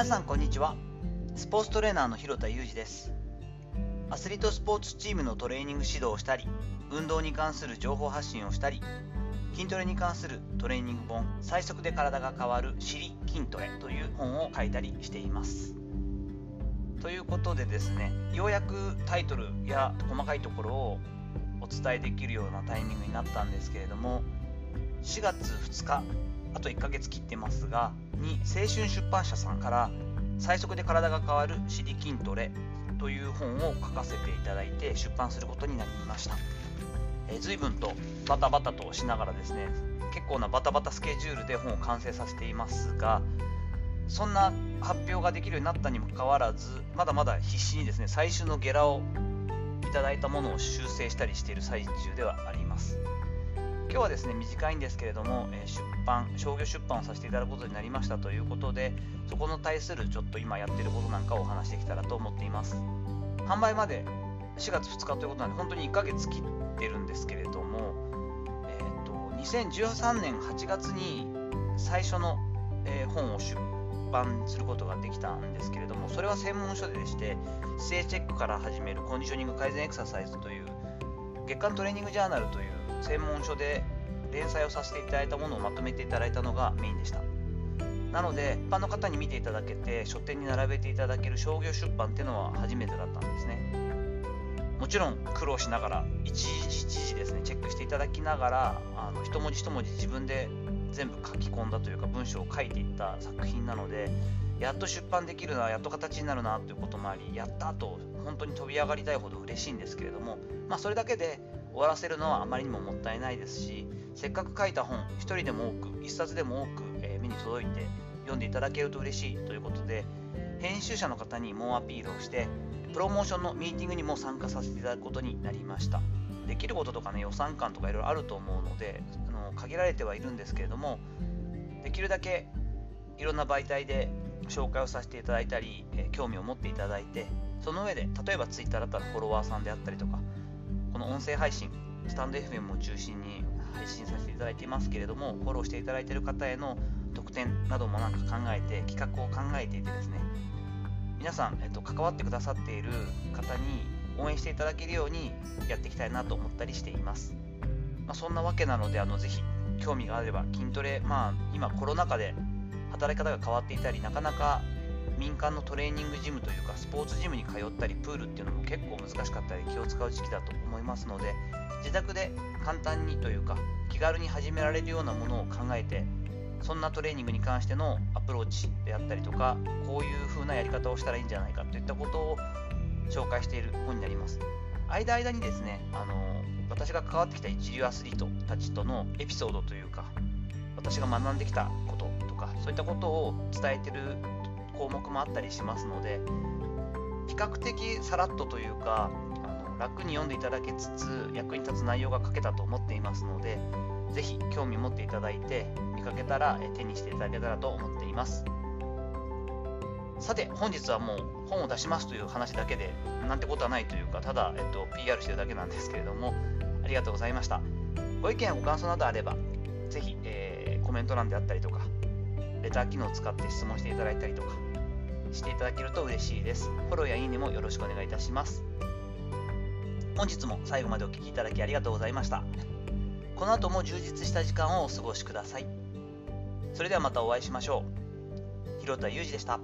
皆さんこんにちは。スポーツトレーナーの広田裕二です。アスリートスポーツチームのトレーニング指導をしたり運動に関する情報発信をしたり筋トレに関するトレーニング本最速で体が変わる知り筋トレという本を書いたりしています。ということでですねようやくタイトルや細かいところをお伝えできるようなタイミングになったんですけれども4月2日あと1ヶ月切ってますがに青春出版社さんから最速で体が変わるシリ筋トレという本を書かせていただいて出版することになりました、えー、随分とバタバタとしながらですね結構なバタバタスケジュールで本を完成させていますがそんな発表ができるようになったにもかかわらずまだまだ必死にですね最終のゲラをいただいたものを修正したりしている最中ではあります。今日はですね短いんですけれども、え出版商業出版をさせていただくことになりましたということでそこの対するちょっと今やってることなんかをお話してきたらと思っています。販売まで4月2日ということなんで本当に1ヶ月切ってるんですけれども、えーと、2013年8月に最初の、え、本を出版することができたんですけれどもそれは専門書でして姿勢チェックから始めるコンディショニング改善エクササイズという月間トレーニングジャーナルという専門書で連載をさせていただいたものをまとめていただいたのがメインでした。なので一般の方に見ていただけて書店に並べていただける商業出版っていうのは初めてだったんですね。もちろん苦労しながら一時一時ですねチェックしていただきながらあの一文字一文字自分で全部書き込んだというか文章を書いていった作品なのでやっと出版できるなやっと形になるなということもありやったと本当に飛び上がりたいほど嬉しいんですけれどもまあそれだけで終わらせるのはあまりにももったいないですしせっかく書いた本1人でも多く1冊でも多く、え、目に届いて読んでいただけると嬉しいということで編集者の方に猛アピールをしてプロモーションのミーティングにも参加させていただくことになりました。できることとかね予算感とかいろいろあると思うのであの限られてはいるんですけれどもできるだけいろんな媒体で紹介をさせていただいたり、え、興味を持っていただいてその上で例えば Twitter だったらフォロワーさんであったりとかこの音声配信、スタンド FM を中心に配信させていただいていますけれども、フォローしていただいている方への特典などもなんか考えて、企画を考えていてですね、皆さん、えっと、関わってくださっている方に応援していただけるようにやっていきたいなと思ったりしています。まあ、そんなわけなので、あのぜひ興味があれば筋トレ、まあ、今コロナ禍で働き方が変わっていたり、なかなか民間のトレーニングジムというかスポーツジムに通ったりプールっていうのも結構難しかったり気を使う時期だと思いますので自宅で簡単にというか気軽に始められるようなものを考えてそんなトレーニングに関してのアプローチであったりとかこういう風なやり方をしたらいいんじゃないかといったことを紹介している本になります。間間にですねあの私が関わってきた一流アスリートたちとのエピソードというか私が学んできたこととかそういったことを伝えてる項目もあったりしますので比較的さらっとというかあの楽に読んでいただけつつ役に立つ内容が書けたと思っていますので是非興味持っていただいて見かけたら手にしていただけたらと思っています。さて本日はもう本を出しますという話だけでなんてことはないというかただ、えっと、PR してるだけなんですけれどもありがとうございました。ご意見やご感想などあればぜひ、えー、コメント欄であったりとかレター機能を使って質問していただいたりとかしていただけると嬉しいです。フォローやいいねもよろしくお願いいたします。本日も最後までお聴きいただきありがとうございました。この後も充実した時間をお過ごしください。それではまたお会いしましょう。広田裕二でした。